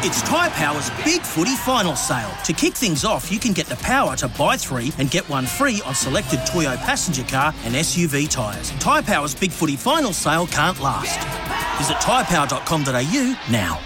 It's Tyre Power's Big Footy Final Sale. To kick things off, you can get the power to buy three and get one free on selected Toyo passenger car and SUV tyres. Tyre Power's Big Footy Final Sale can't last. Visit tyrepower.com.au now.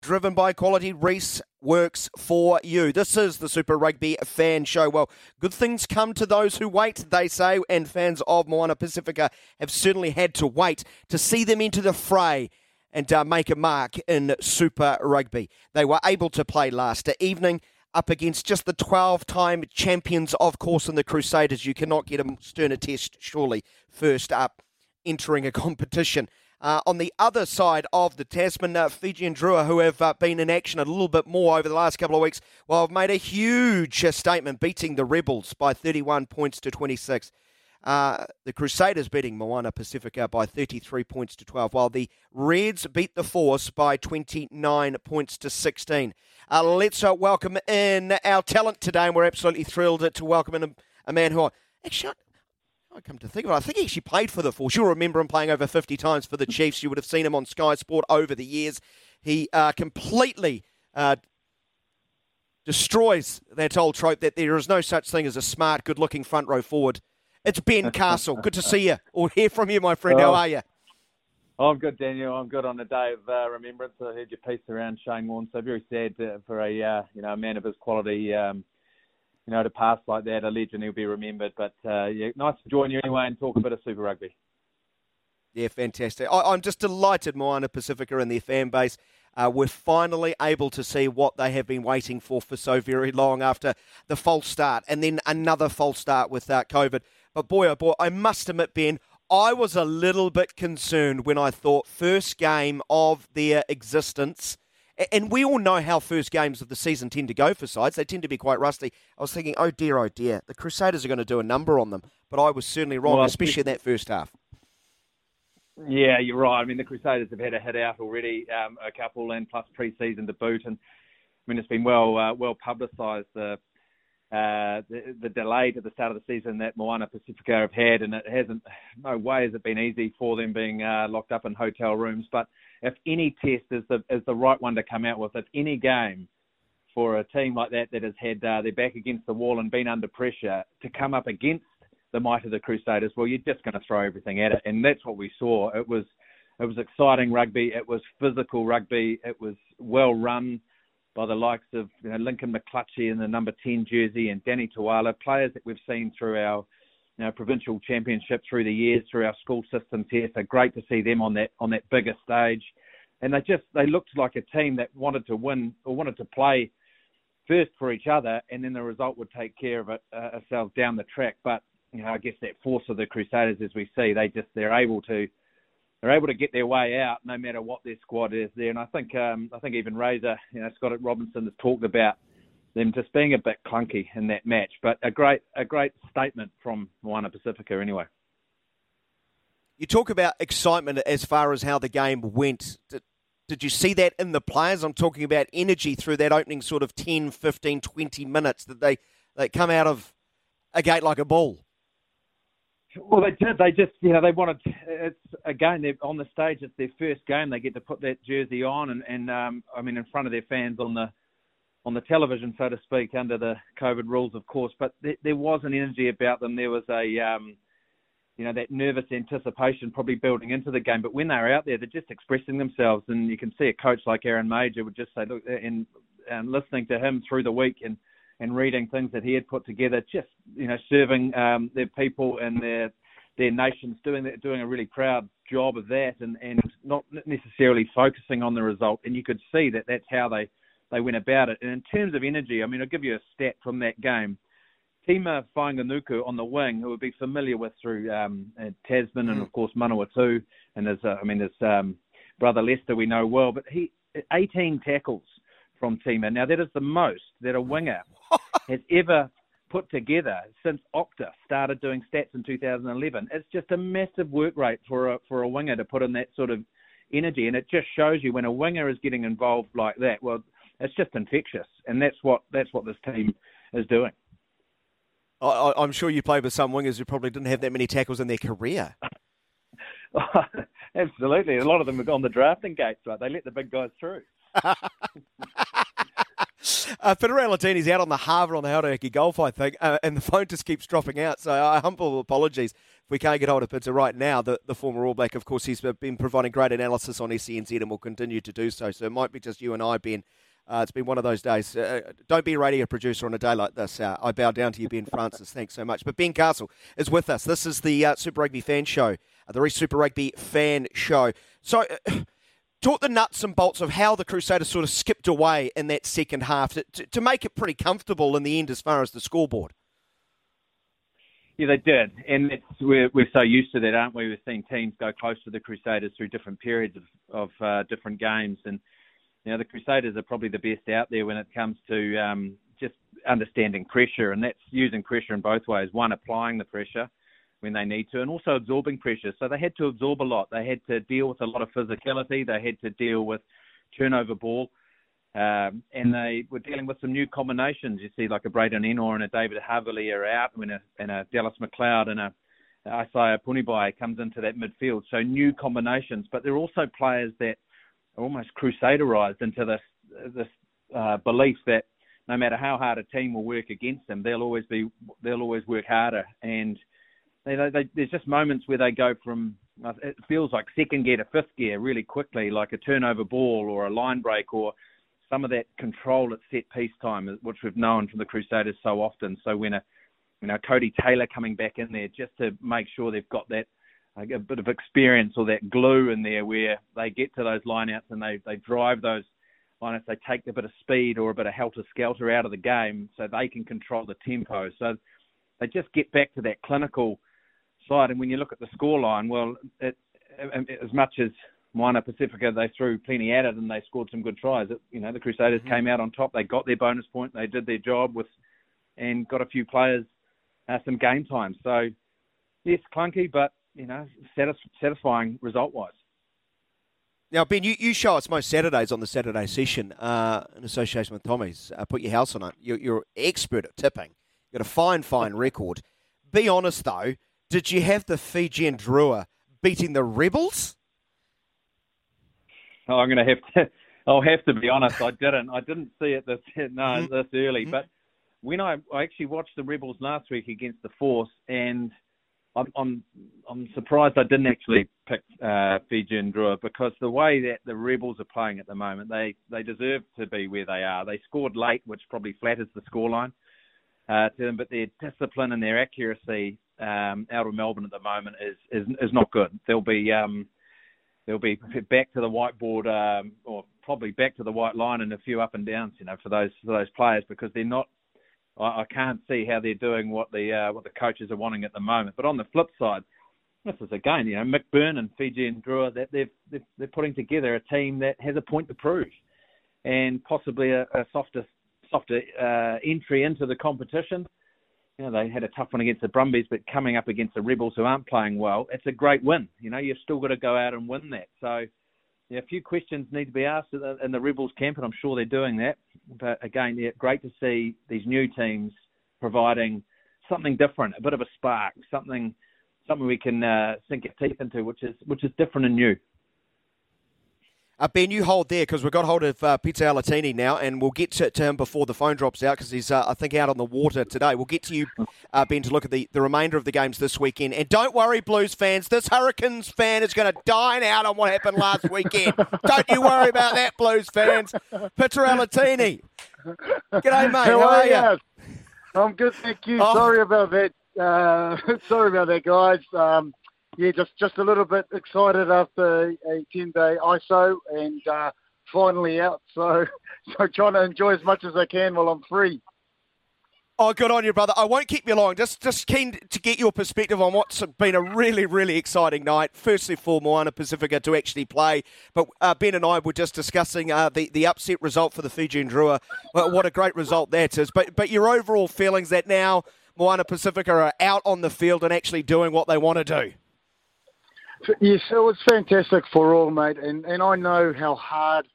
Driven by quality, Reece works for you. This is the Super Rugby fan show. Well, good things come to those who wait, they say, and fans of Moana Pacifica have certainly had to wait to see them into the fray and uh, make a mark in Super Rugby. They were able to play last evening up against just the 12 time champions, of course, in the Crusaders. You cannot get a sterner test, surely, first up entering a competition. Uh, on the other side of the Tasman, uh, Fijian Drua, who have uh, been in action a little bit more over the last couple of weeks, well, have made a huge uh, statement, beating the Rebels by 31 points to 26. Uh, the Crusaders beating Moana Pacifica by 33 points to 12, while the Reds beat the Force by 29 points to 16. Uh, let's welcome in our talent today, and we're absolutely thrilled to welcome in a, a man who, I actually, I come to think of it, I think he actually played for the Force. You'll remember him playing over 50 times for the Chiefs. You would have seen him on Sky Sport over the years. He uh, completely uh, destroys that old trope that there is no such thing as a smart, good looking front row forward. It's Ben Castle. Good to see you or hear from you, my friend. How oh. are you? I'm good, Daniel. I'm good on the day of uh, remembrance. I heard your piece around Shane Warne. So very sad for a uh, you know a man of his quality. Um, you know, to pass like that, a legend, he'll be remembered. But uh, yeah, nice to join you anyway and talk a bit of Super Rugby. Yeah, fantastic. I, am just delighted Moana Pacifica and their fan base uh, were finally able to see what they have been waiting for for so very long after the false start and then another false start with uh, COVID. But boy, oh boy, I must admit, Ben, I was a little bit concerned when I thought first game of their existence – and we all know how first games of the season tend to go for sides. They tend to be quite rusty. I was thinking, oh dear, oh dear, the Crusaders are going to do a number on them. But I was certainly wrong, well, especially in that first half. Yeah, you're right. I mean, the Crusaders have had a hit out already, um, a couple, and plus pre-season to boot. And I mean, it's been well uh, well publicised the, uh, the the delay to the start of the season that Moana Pacifica have had, and it hasn't. No way has it been easy for them being uh, locked up in hotel rooms, but if any test is the is the right one to come out with, if any game for a team like that that has had uh, their back against the wall and been under pressure to come up against the might of the Crusaders, well, you're just going to throw everything at it, and that's what we saw. It was it was exciting rugby. It was physical rugby. It was well run by the likes of you know, Lincoln McClutchie in the number 10 jersey and Danny Toala, players that we've seen through our you know, provincial championship through the years through our school systems here. So great to see them on that on that bigger stage. And they just they looked like a team that wanted to win or wanted to play first for each other, and then the result would take care of it uh, ourselves down the track. But you know, I guess that force of the Crusaders, as we see, they just they're able to they're able to get their way out no matter what their squad is there. And I think um, I think even Razor, you know, Scott Robertson has talked about them just being a bit clunky in that match. But a great a great statement from Moana Pacifica anyway. You talk about excitement as far as how the game went. Did, did you see that in the players? I'm talking about energy through that opening sort of 10, 15, 20 minutes that they, they come out of a gate like a bull. Well, they did. They just, you know, they wanted. It's again, they're on the stage. It's their first game. They get to put that jersey on, and, and um, I mean, in front of their fans on the on the television, so to speak, under the COVID rules, of course. But there, there was an energy about them. There was a, um, you know, that nervous anticipation probably building into the game. But when they're out there, they're just expressing themselves, and you can see a coach like Aaron Mauger would just say, look, and, and listening to him through the week and and reading things that he had put together, just you know, serving um, their people and their their nations, doing that, doing a really proud job of that, and and not necessarily focusing on the result. And you could see that that's how they they went about it. And in terms of energy, I mean, I'll give you a stat from that game. Tima Fainga'anuku on the wing, who would be familiar with through um, uh, Tasman and of course Manawatu, and his, uh, I mean his um, brother Leicester we know well, but he 18 tackles from Tima. Now that is the most that a winger has ever put together since Opta started doing stats in 2011. It's just a massive work rate for a for a winger to put in that sort of energy, and it just shows you when a winger is getting involved like that. Well, it's just infectious, and that's what that's what this team is doing. I, am sure you played with some wingers who probably didn't have that many tackles in their career. Absolutely, a lot of them have gone the drafting gates, right? They let the big guys through. Uh, Alatini's out on the harbour on the Hauraki Gulf, I think, uh, and the phone just keeps dropping out. So I humble apologies if we can't get hold of Pita right now. The, the former All Black, of course, he's been providing great analysis on SENZ and will continue to do so. So it might be just you and I, Ben. Uh, it's been one of those days. Uh, don't be a radio producer on a day like this. Uh, I bow down to you, Ben Francis. Thanks so much. But Ben Castle is with us. This is the uh, Super Rugby fan show, uh, the Reece Super Rugby fan show. So talk the nuts and bolts of how the Crusaders sort of skipped away in that second half to, to, to make it pretty comfortable in the end as far as the scoreboard. Yeah, they did, and we're we're so used to that, aren't we? We've seen teams go close to the Crusaders through different periods of of uh, different games, and you know the Crusaders are probably the best out there when it comes to um, just understanding pressure, and that's using pressure in both ways. One, applying the pressure, when they need to, and also absorbing pressure. So they had to absorb a lot. They had to deal with a lot of physicality. They had to deal with turnover ball. Um, and they were dealing with some new combinations. You see, like a Braydon Ennor and a David Havili are out, and a, and a Dallas McLeod and a Isaiah Punivai comes into that midfield. So new combinations, but they're also players that are almost crusaderized into this this uh, belief that no matter how hard a team will work against them, they'll always be they'll always work harder. And they, they, there's just moments where they go from uh, it feels like second gear to fifth gear really quickly, like a turnover ball or a line break or some of that control at set piece time, which we've known from the Crusaders so often. So when a you know Codie Taylor coming back in there just to make sure they've got that like a bit of experience or that glue in there where they get to those lineouts and they they drive those lineouts, they take a bit of speed or a bit of helter skelter out of the game so they can control the tempo. So they just get back to that clinical side. And when you look at the scoreline, well, it, it, as much as Moana Pacifica, they threw plenty at it and they scored some good tries. It, you know, the Crusaders mm-hmm. came out on top. They got their bonus point. They did their job with, and got a few players uh, some game time. So, yes, clunky, but you know, satis- satisfying result wise. Now, Ben, you, you show us most Saturdays on the Saturday session uh, in association with Tommy's. Uh, put your house on it. You're, you're expert at tipping. You've got a fine, fine record. Be honest, though did you have the Fijian Drua beating the Rebels? Oh, I'm going to have to. I'll have to be honest. I didn't. I didn't see it this no mm-hmm. this early. Mm-hmm. But when I, I actually watched the Rebels last week against the Force, and I'm I'm, I'm surprised I didn't actually pick uh, Fijian Drua because the way that the Rebels are playing at the moment, they they deserve to be where they are. They scored late, which probably flatters the scoreline uh, to them, but their discipline and their accuracy um, out of Melbourne at the moment is is, is not good. They'll be um, they'll be back to the whiteboard um, or probably back to the white line and a few up and downs, you know, for those for those players because they're not. I, I can't see how they're doing what the uh, what the coaches are wanting at the moment. But on the flip side, this is again, you know, Mick Byrne and Fijian Drua that they've, they've they're putting together a team that has a point to prove, and possibly a, a softer softer uh, entry into the competition you know, they had a tough one against the Brumbies, but coming up against the Rebels who aren't playing well, it's a great win. You know, you've still got to go out and win that. So, yeah, a few questions need to be asked in the Rebels camp, and I'm sure they're doing that. But again, yeah, great to see these new teams providing something different, a bit of a spark, something something we can uh, sink our teeth into, which is which is different and new. Uh, ben, you hold there because we've got hold of uh, Pita Alatini now, and we'll get to, to him before the phone drops out because he's, uh, I think, out on the water today. We'll get to you, uh, Ben, to look at the, the remainder of the games this weekend. And don't worry, Blues fans, this Hurricanes fan is going to dine out on what happened last weekend. don't you worry about that, Blues fans. Pita Alatini. G'day, mate. How, How are you? I'm good, thank you. Oh. Sorry about that. Uh, sorry about that, guys. Um, yeah, just just a little bit excited after a ten day ISO and uh, finally out. So so trying to enjoy as much as I can while I'm free. Oh, good on you, brother. I won't keep you long. Just just keen to get your perspective on what's been a really, really exciting night. Firstly, for Moana Pacifica to actually play. But uh, Ben and I were just discussing uh, the, the upset result for the Fijian Drua. Well, what a great result that is. But, but your overall feelings that now Moana Pacifica are out on the field and actually doing what they want to do? Yes, it was fantastic for all, mate. And and I know how hard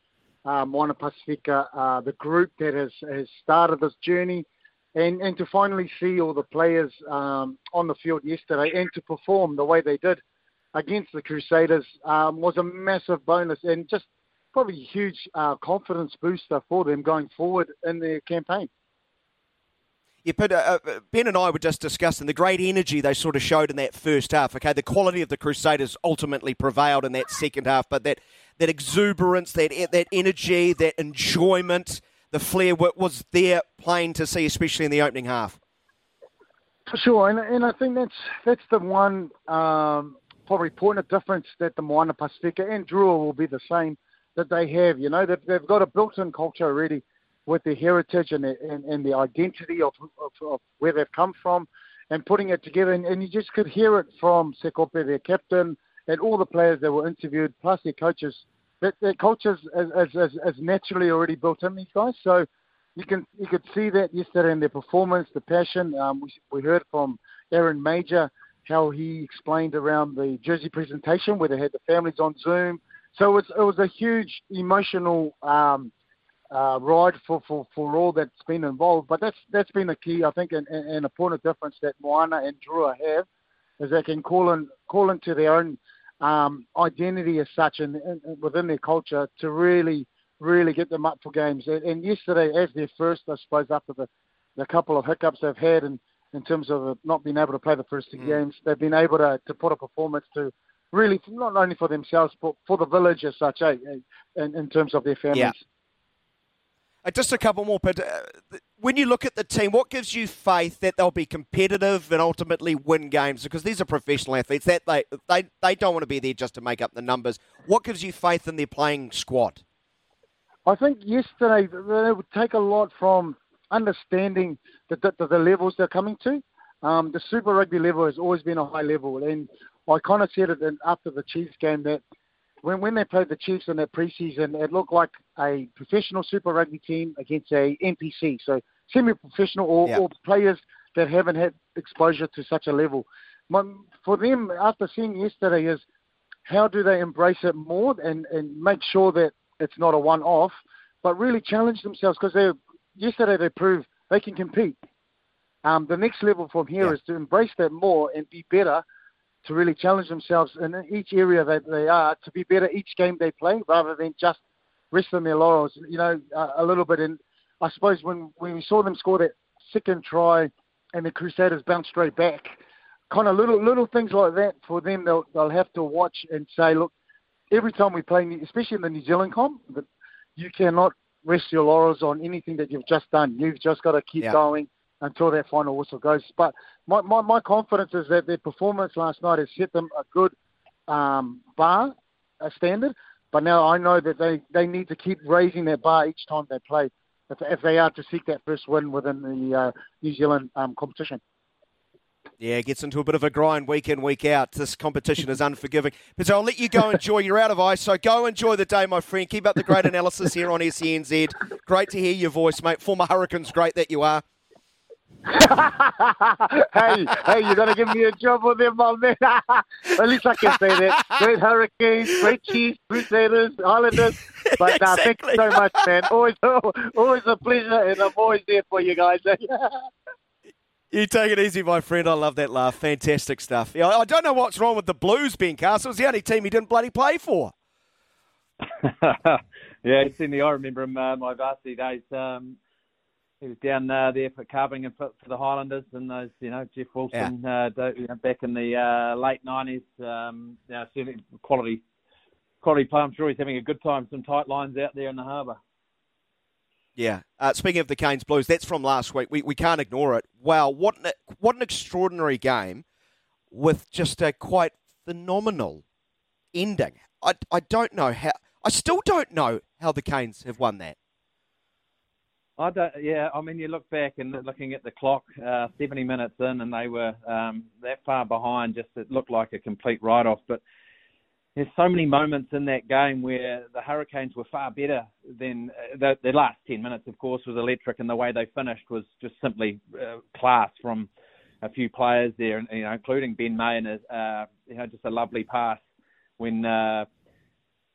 uh, Moana Pacifica, uh, the group that has, has started this journey, and, and to finally see all the players um, on the field yesterday and to perform the way they did against the Crusaders um, was a massive bonus. And just probably a huge uh, confidence booster for them going forward in their campaign. Yeah, uh, uh, Ben and I were just discussing the great energy they sort of showed in that first half. Okay, the quality of the Crusaders ultimately prevailed in that second half, but that, that exuberance, that that energy, that enjoyment, the flair was there plain to see, especially in the opening half. For sure, and, and I think that's that's the one um, probably point of difference that the Moana Pacifica and Drua will be the same that they have. You know, they've, they've got a built-in culture already with their heritage and, and, and the identity of, of, of, where they've come from and putting it together. And, and you just could hear it from Sekope, their captain, and all the players that were interviewed, plus their coaches. That their culture is, is, is, naturally already built in these guys. So you can you could see that yesterday in their performance, the passion. Um, we, we heard from Aaron Mauger how he explained around the jersey presentation where they had the families on Zoom. So it was, it was a huge emotional um, uh, ride for, for, for all that's been involved. But that's that's been a key, I think, and, and a point of difference that Moana and Drua have is they can call in call into their own um, identity as such and, and, within their culture to really really get them up for games. And, and yesterday, as their first, I suppose, after the the couple of hiccups they've had and in terms of not being able to play the first two mm. games, they've been able to, to put a performance to really not only for themselves but for the village as such, eh, in, in terms of their families. Yeah. Uh, just a couple more, but uh, when you look at the team, what gives you faith that they'll be competitive and ultimately win games? Because these are professional athletes; that they they they don't want to be there just to make up the numbers. What gives you faith in their playing squad? I think yesterday it would take a lot from understanding the the, the levels they're coming to. Um, the Super Rugby level has always been a high level, and I kind of said it after the Chiefs game that when when they played the Chiefs in that preseason, it looked like a professional Super Rugby team against a NPC, so semi-professional or, or players that haven't had exposure to such a level. My, for them, after seeing yesterday, is how do they embrace it more and and make sure that it's not a one-off, but really challenge themselves because they yesterday they proved they can compete. Um, the next level from here yeah. is to embrace that more and be better to really challenge themselves in each area that they are to be better each game they play rather than just rest on their laurels, you know, uh, a little bit. And I suppose when, when we saw them score that second try and the Crusaders bounced straight back, kind of little little things like that for them, they'll, they'll have to watch and say, look, every time we play, especially in the New Zealand comp, that you cannot rest your laurels on anything that you've just done. You've just got to keep yeah. going until that final whistle goes. But my, my, my confidence is that their performance last night has set them a good um, bar, a standard. But now I know that they, they need to keep raising that bar each time they play if, if they are to seek that first win within the uh, New Zealand um, competition. Yeah, it gets into a bit of a grind week in, week out. This competition is unforgiving. But so I'll let you go enjoy. You're out of ice, so go enjoy the day, my friend. Keep up the great analysis here on SENZ. Great to hear your voice, mate. Former Hurricanes, great that you are. hey, hey, you're gonna give me a job with them, my man. At least I can say that. Great Hurricanes, great Chiefs, Crusaders, Islanders. But uh, thank you so much, man. Always, always a pleasure, and I'm always there for you guys. You take it easy, my friend. I love that laugh. Fantastic stuff. Yeah, I don't know what's wrong with the Blues, Ben Castle. It's the only team he didn't bloody play for. yeah, Sydney. I remember him uh, my varsity days. Um, he was down uh, there for carving and for, for, the Highlanders and those, you know, Jeff Wilson yeah. uh, you know, back in the uh, late nineties. Um, you know, certainly quality, quality player. I'm sure he's having a good time. Some tight lines out there in the harbour. Yeah. Uh, speaking of the Canes Blues, that's from last week. We we can't ignore it. Wow, what an, what an extraordinary game with just a quite phenomenal ending. I I don't know how. I still don't know how the Canes have won that. I don't. Yeah, I mean, you look back and looking at the clock, uh, 70 minutes in, and they were um, that far behind. Just it looked like a complete write-off. But there's so many moments in that game where the Hurricanes were far better than uh, the, the last 10 minutes. Of course, was electric, and the way they finished was just simply uh, class from a few players there, you know, including Ben May and uh, you know just a lovely pass when. Uh,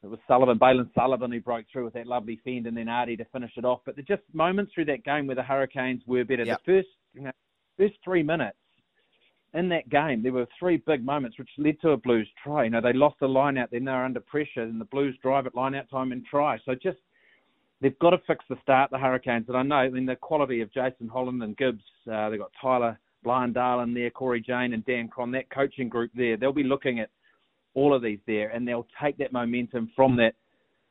it was Sullivan, Bailyn Sullivan, who broke through with that lovely fend, and then Ardie to finish it off. But there just moments through that game where the Hurricanes were better. Yep. The first, you know, first three minutes, in that game, there were three big moments which led to a Blues try. You know, they lost the line out, then they were under pressure, and the Blues drive at line out time and try. So just they've got to fix the start, the Hurricanes. And I know, I mean, the quality of Jason Holland and Gibbs, uh, they've got Tyler Darlin there, Cory Jane and Dan Cron, that coaching group there, they'll be looking at all of these there, and they'll take that momentum from that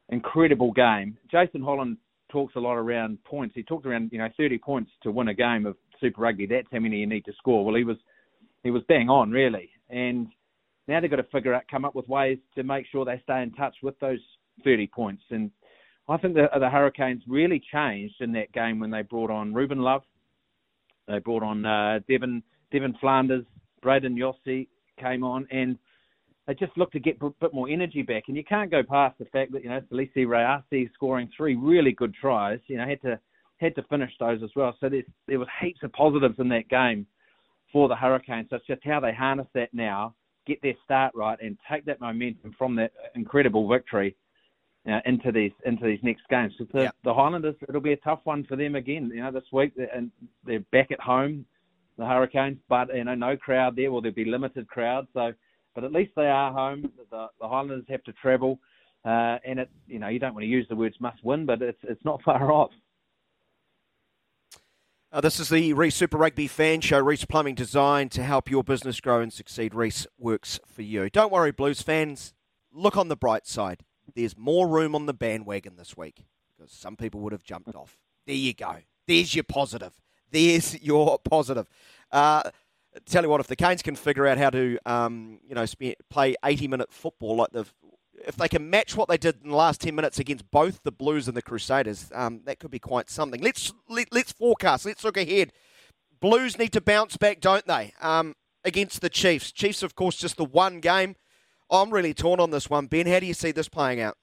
incredible game. Jason Holland talks a lot around points. He talked around, you know, 30 points to win a game of Super Rugby. That's how many you need to score. Well, he was he was bang on really, and now they've got to figure out, come up with ways to make sure they stay in touch with those 30 points. And I think the, the Hurricanes really changed in that game when they brought on Ruben Love, they brought on uh, Devin Devin Flanders, Brayden Iose came on, and they just looked to get a bit more energy back. And you can't go past the fact that you know Felise Rayasi scoring three really good tries. You know had to had to finish those as well. So there was heaps of positives in that game for the Hurricanes. So it's just how they harness that now, get their start right, and take that momentum from that incredible victory uh, into these into these next games. So the, the Highlanders, it'll be a tough one for them again. You know, this week, and they're back at home, the Hurricanes, but you know, no crowd there. Well, there'll be limited crowd. So, but at least they are home. The, the Highlanders have to travel, uh, and it, you know, you don't want to use the words must win, but it's it's not far off. Uh, this is the Reece Super Rugby fan show. Reece Plumbing designed to help your business grow and succeed. Reece works for you. Don't worry, Blues fans. Look on the bright side. There's more room on the bandwagon this week because some people would have jumped off. There you go. There's your positive. There's your positive. Uh, tell you what, if the Canes can figure out how to, um, you know, play 80 minute football like the, if they can match what they did in the last 10 minutes against both the Blues and the Crusaders, um, that could be quite something. Let's let, us let us forecast. Let's look ahead. Blues need to bounce back, don't they? Um, against the Chiefs. Chiefs, of course, just the one game. I'm really torn on this one, Ben. How do you see this playing out?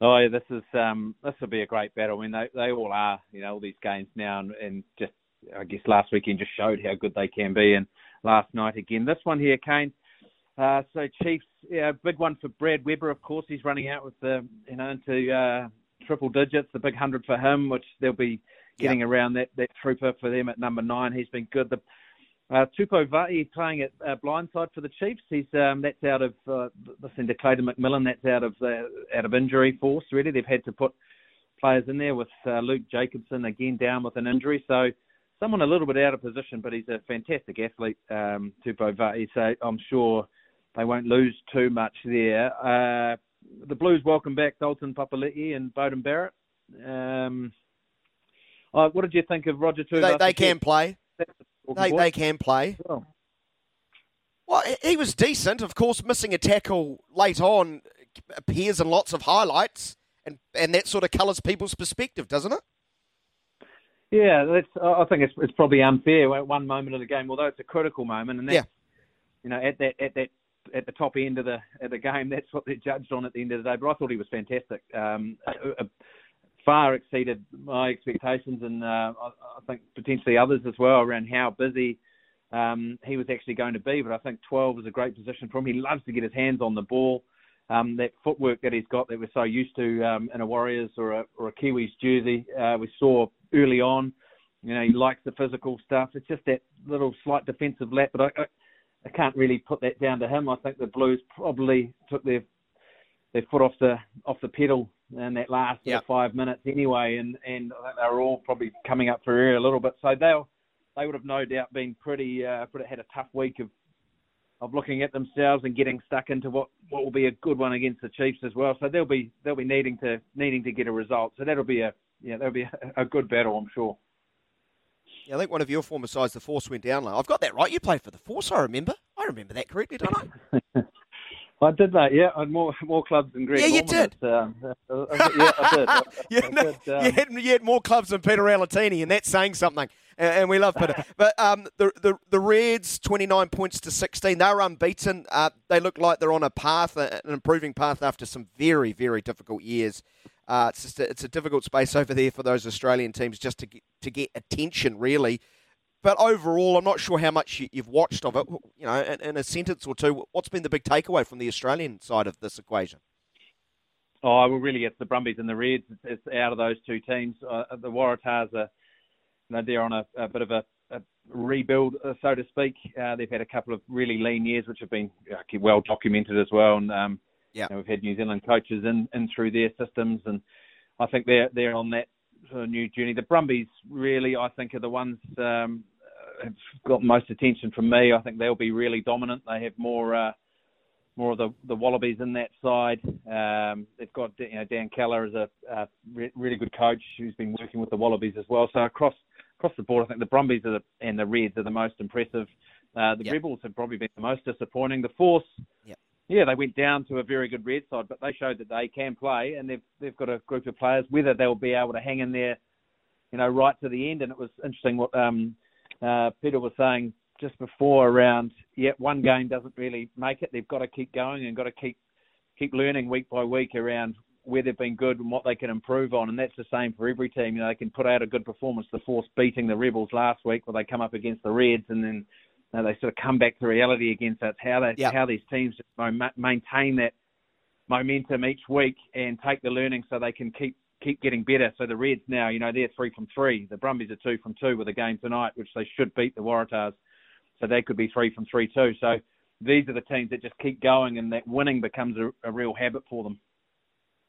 Oh yeah, this is um, this will be a great battle. I mean, they they all are, you know, all these games now, and, and just I guess last weekend just showed how good they can be, and last night again. This one here, Kane. Uh, so Chiefs, yeah, big one for Brad Weber. Of course, he's running out with the you know into uh, triple digits, the big hundred for him, which they'll be getting yep. around that that trooper for them at number nine. He's been good. The uh, Tupou Vaa'i playing at uh, blindside for the Chiefs. He's um, that's out of uh, listen to Clayton McMillan. That's out of uh, out of injury force. Really, they've had to put players in there with uh, Luke Jacobson again down with an injury. So someone a little bit out of position, but he's a fantastic athlete, um, Tupou Vaa'i. So I'm sure they won't lose too much there. Uh, the Blues welcome back Dalton Papali'i and Beauden Barrett. Um, uh, what did you think of Roger Tuivasa? They, they can play. They, they can play. Well, he was decent. Of course, missing a tackle late on appears in lots of highlights, and, and that sort of colours people's perspective, doesn't it? Yeah, that's, I think it's, it's probably unfair at one moment of the game, although it's a critical moment, and that, yeah. you know, at that at that at the top end of the at the game, that's what they're judged on at the end of the day. But I thought he was fantastic. Um, far exceeded my expectations, and uh, I, I, think potentially others as well around how busy um, he was actually going to be. But I think 12 is a great position for him. He loves to get his hands on the ball. Um, that footwork that he's got that we're so used to um, in a Warriors or a, or a Kiwis jersey, uh, we saw early on. You know, he likes the physical stuff. It's just that little slight defensive lap, but I, I, I can't really put that down to him. I think the Blues probably took their their foot off the off the pedal in that last yep. five minutes anyway, and and I think they were all probably coming up for air a little bit. So they'll they would have no doubt been pretty uh, pretty had a tough week of of looking at themselves and getting stuck into what, what will be a good one against the Chiefs as well. So they'll be they'll be needing to needing to get a result. So that'll be a yeah that'll be a, a good battle, I'm sure. Yeah, I think one of your former sides, the Force, went down low. I've got that right. You played for the Force, I remember. I remember that correctly, don't I? I did that, yeah. I had more more clubs than Greg. Yeah, you did. Um, uh, yeah, I did. I, yeah, I no, did um, you, had, you, had, more clubs than Pita Alatini, and that's saying something. And, and we love Pita. but um, the, the the Reds, twenty nine points to sixteen. They're unbeaten. Uh, they look like they're on a path, an improving path after some very very difficult years. Uh, it's just a, it's a difficult space over there for those Australian teams just to get, to get attention, really. But overall, I'm not sure how much you, have watched of it. You know, in, in, a sentence or two, what's been the big takeaway from the Australian side of this equation? Oh, well, really, it's the Brumbies and the Reds. It's, it's out of those two teams. Uh, the Waratahs are, you know, they're on a, a bit of a, a, rebuild, uh, so to speak. Uh, they've had a couple of really lean years, which have been uh, well documented as well. And um, yeah, you know, we've had New Zealand coaches in, in through their systems, and I think they're they're on that sort of new journey. The Brumbies really, I think, are the ones um, have got most attention from me. I think they'll be really dominant. They have more. Uh, more of the, the Wallabies in that side. Um, they've got you know Dan McKellar is a, a re- really good coach who's been working with the Wallabies as well. So across across the board, I think the Brumbies are the, and the Reds are the most impressive. Uh, the yep. Rebels have probably been the most disappointing. The Force, yep. Yeah, they went down to a very good Red side, but they showed that they can play, and they've they've got a group of players. Whether they'll be able to hang in there, you know, right to the end. And it was interesting what um, uh, Pita was saying just before around. Yeah, one game doesn't really make it. They've got to keep going and got to keep keep learning week by week around where they've been good and what they can improve on, and that's the same for every team. You know, they can put out a good performance. The Force beating the Rebels last week, where they come up against the Reds, and then you know, they sort of come back to reality against that. How they, yep. how these teams maintain that momentum each week and take the learning so they can keep keep getting better. So the Reds now, you know, they're three from three. The Brumbies are two from two with a game tonight, which they should beat the Waratahs. So they could be three from three too. So these are the teams that just keep going, and that winning becomes a, a real habit for them.